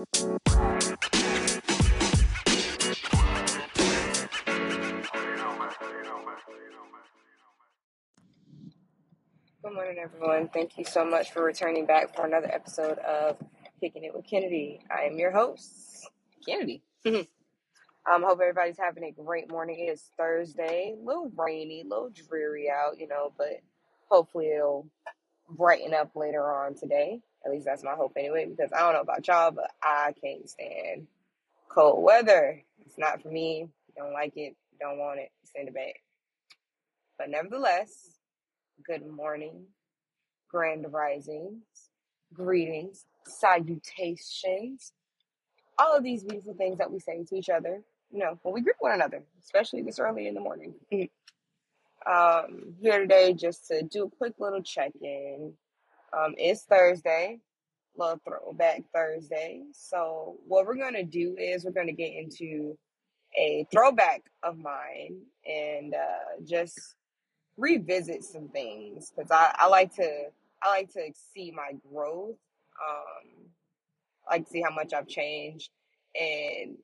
Good morning, everyone. Thank you so much for returning back for another episode of Kicking It with Kennedy. I am your host, Kennedy. um, hope everybody's having a great morning. It is Thursday, a little rainy, a little dreary out, you know, but hopefully it'll brighten up later on today. At least that's my hope anyway, because I don't know about y'all, but I can't stand cold weather. It's not for me. Don't like it. Don't want it. Send it back. But nevertheless, good morning, grand risings, greetings, salutations, all of these beautiful things that we say to each other, you know, when we greet one another, especially this early in the morning. um, here today just to do a quick little check in. Um, it's Thursday, little throwback Thursday. So, what we're to do is we're to get into a throwback of mine and uh, just revisit some things because I, I like to I like to see my growth. Um, I like to see how much I've changed. And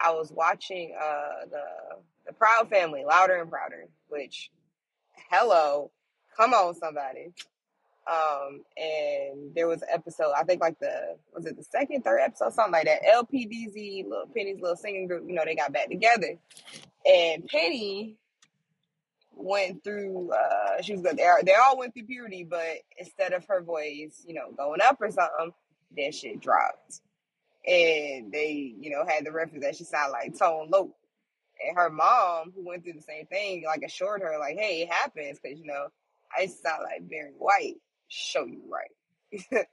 I was watching uh, the the Proud Family, Louder and Prouder, which hello, come on somebody. Um, and there was an episode, I think like the was it the second, third episode, something like that. LPDZ, little Penny's little singing group, you know, they got back together. And Penny went through uh she was good they, all went through puberty but instead of her voice you know going up or something that shit dropped and they you know had the reference that she sounded like Tone Loc and her mom who went through the same thing like assured her like hey it happens because you know i sound like very white show you right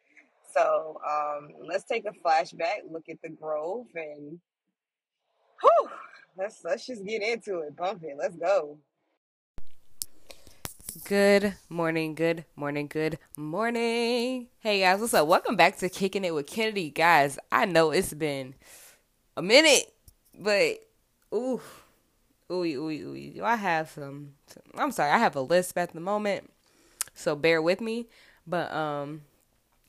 so um let's take a flashback look at the grove, and whew, let's let's just get into it bump it let's go Good morning, good morning, good morning. Hey guys, what's up? Welcome back to Kicking It with Kennedy. Guys, I know it's been a minute, but ooh, ooh, ooh, ooh. Do I have some, some I'm sorry, I have a lisp at the moment. So bear with me. But um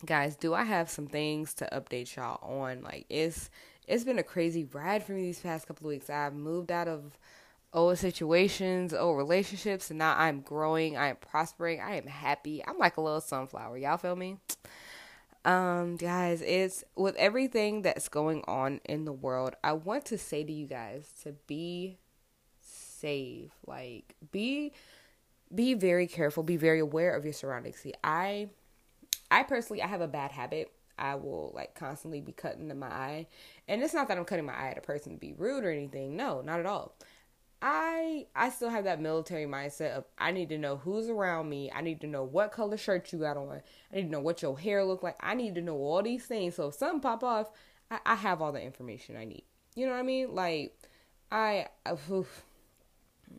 guys, do I have some things to update y'all on? Like it's it's been a crazy ride for me these past couple of weeks. I've moved out of old situations, old relationships, and now I'm growing, I am prospering, I am happy. I'm like a little sunflower. Y'all feel me? Um, guys, it's with everything that's going on in the world, I want to say to you guys to be safe. Like be be very careful, be very aware of your surroundings. See, I I personally I have a bad habit. I will like constantly be cutting in my eye. And it's not that I'm cutting my eye at a person to be rude or anything. No, not at all. I I still have that military mindset of I need to know who's around me. I need to know what color shirt you got on. I need to know what your hair look like. I need to know all these things. So if something pop off, I, I have all the information I need. You know what I mean? Like I, oof,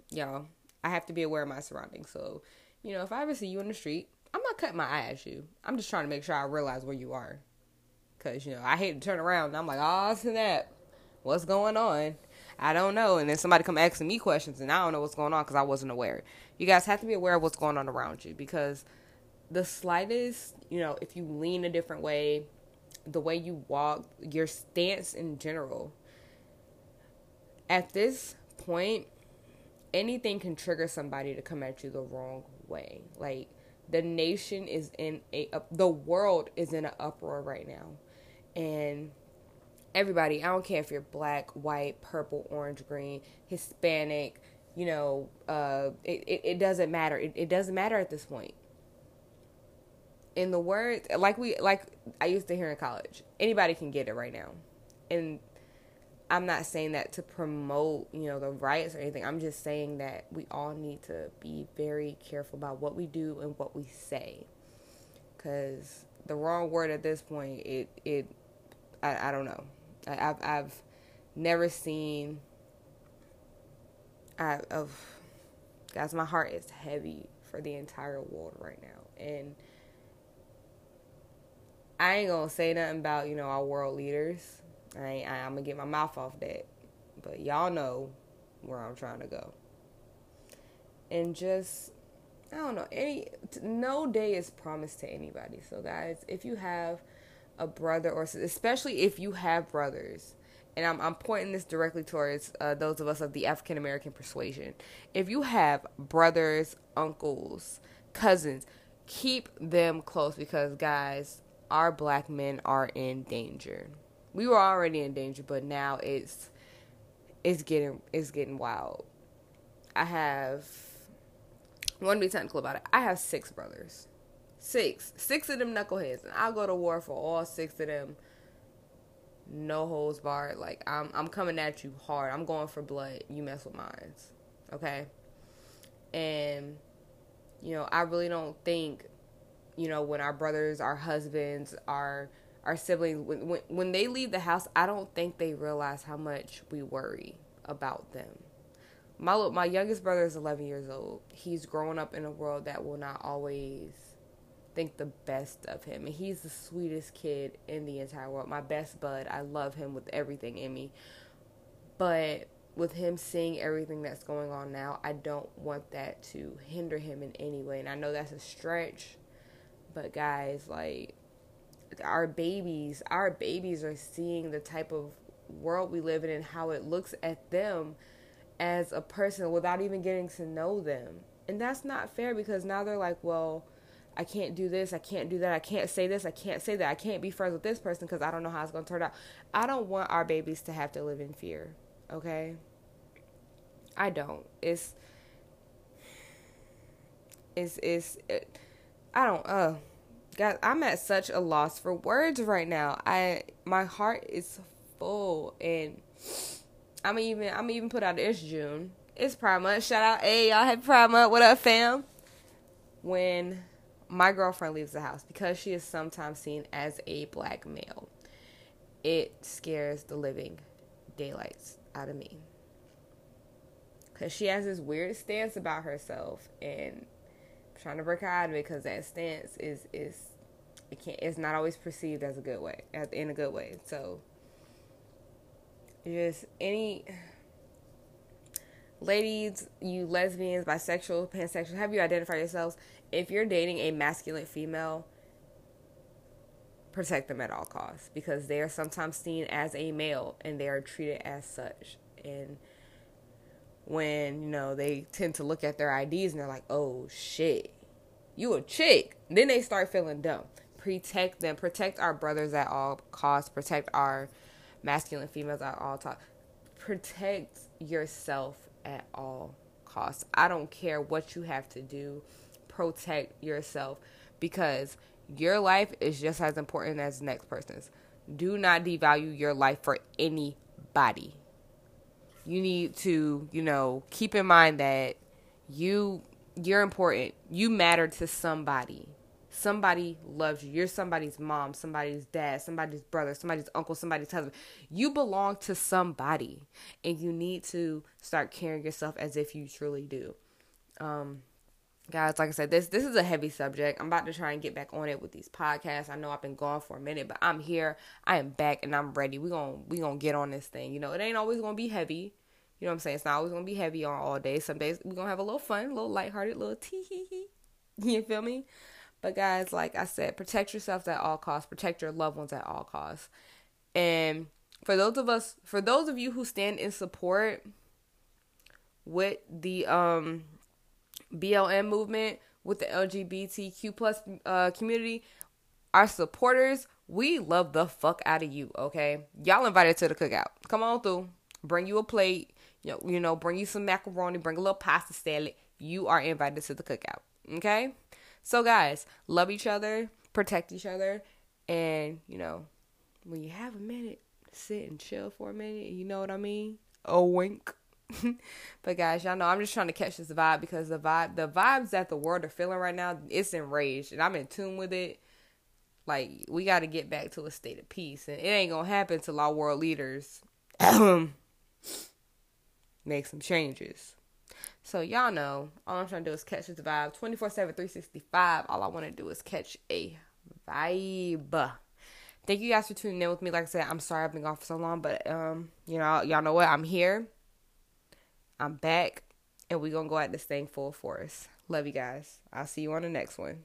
y'all, I have to be aware of my surroundings. So you know, if I ever see you in the street, I'm not cutting my eye at you. I'm just trying to make sure I realize where you are. Cause you know I hate to turn around and I'm like, oh snap, what's going on? I don't know. And then somebody come asking me questions and I don't know what's going on because I wasn't aware. You guys have to be aware of what's going on around you because the slightest, you know, if you lean a different way, the way you walk, your stance in general, at this point, anything can trigger somebody to come at you the wrong way. Like the nation is in a, the world is in an uproar right now. And everybody, I don't care if you're black, white, purple, orange, green, Hispanic, you know, uh, it, it, it doesn't matter. It, it doesn't matter at this point. In the words, like we, like I used to hear in college, anybody can get it right now. And I'm not saying that to promote, you know, the riots or anything. I'm just saying that we all need to be very careful about what we do and what we say. Cause the wrong word at this point, it, it, I, I don't know. I, have I've never seen. I of guys, my heart is heavy for the entire world right now, and I ain't gonna say nothing about you know our world leaders. I, ain't, I I'm gonna get my mouth off that, but y'all know where I'm trying to go, and just I don't know any no day is promised to anybody. So guys, if you have a brother or especially if you have brothers and I'm, I'm pointing this directly towards uh, those of us of the African American persuasion. If you have brothers, uncles, cousins, keep them close because, guys, our black men are in danger. We were already in danger, but now it's it's getting it's getting wild. I have want to be technical about it. I have six brothers, six, six of them knuckleheads, and I'll go to war for all six of them no holds barred. Like I'm I'm coming at you hard. I'm going for blood. You mess with mines. Okay? And you know, I really don't think you know, when our brothers, our husbands, our our siblings when, when when they leave the house, I don't think they realize how much we worry about them. My my youngest brother is 11 years old. He's growing up in a world that will not always think the best of him. And he's the sweetest kid in the entire world. My best bud. I love him with everything in me. But with him seeing everything that's going on now, I don't want that to hinder him in any way. And I know that's a stretch, but guys, like our babies, our babies are seeing the type of world we live in and how it looks at them as a person without even getting to know them. And that's not fair because now they're like, well, I can't do this, I can't do that, I can't say this, I can't say that, I can't be friends with this person because I don't know how it's going to turn out. I don't want our babies to have to live in fear, okay? I don't. It's, it's, it's, it, I don't, uh, guys, I'm at such a loss for words right now. I, my heart is full and I'm even, I'm even put out it's June. It's Pride Month. Shout out, hey, y'all, happy Pride Month. What up, fam? When my girlfriend leaves the house because she is sometimes seen as a black male. It scares the living daylights out of me. Because she has this weird stance about herself, and trying to break out of it because that stance is is it can't it's not always perceived as a good way in a good way. So just any ladies, you lesbians, bisexual, pansexual, have you identified yourselves? if you're dating a masculine female, protect them at all costs because they are sometimes seen as a male and they are treated as such. And when, you know, they tend to look at their IDs and they're like, oh shit, you a chick. Then they start feeling dumb. Protect them. Protect our brothers at all costs. Protect our masculine females at all costs. Protect yourself at all costs. I don't care what you have to do protect yourself because your life is just as important as the next person's. Do not devalue your life for anybody. You need to, you know, keep in mind that you you're important. You matter to somebody. Somebody loves you. You're somebody's mom, somebody's dad, somebody's brother, somebody's uncle, somebody's husband. You belong to somebody, and you need to start carrying yourself as if you truly do. Um, guys like i said this this is a heavy subject. I'm about to try and get back on it with these podcasts. I know i've been gone for a minute but i'm here. I am back and i'm ready. We're gonna we gonna get on this thing. You know it ain't always gonna be heavy. You know what i'm saying? It's not always gonna be heavy on all day. Some days we're gonna have a little fun a little lighthearted little tee hee hee you feel me? But guys like i said protect yourselves at all costs. Protect your loved ones at all costs. And for those of us for those of you who stand in support with the um BLM movement, with the LGBTQ plus uh, community, our supporters, we love the fuck out of you. Okay, y'all invited to the cookout. Come on through. Bring you a plate. You know, you know, bring you some macaroni. Bring a little pasta salad. You are invited to the cookout. Okay. So guys, love each other, protect each other, and you know, when you have a minute, sit and chill for a minute. You know what I mean? A wink. but guys, y'all know I'm just trying to catch this vibe because the vibe, the vibes that the world are feeling right now, it's enraged, and I'm in tune with it. Like we got to get back to a state of peace, and it ain't gonna happen till our world leaders make some changes. So y'all know, all I'm trying to do is catch this vibe 24 7, 365. All I want to do is catch a vibe. Thank you guys for tuning in with me. Like I said, I'm sorry I've been gone for so long, but um, you know, y'all know what? I'm here. I'm back and we're going to go at this thing full force. Love you guys. I'll see you on the next one.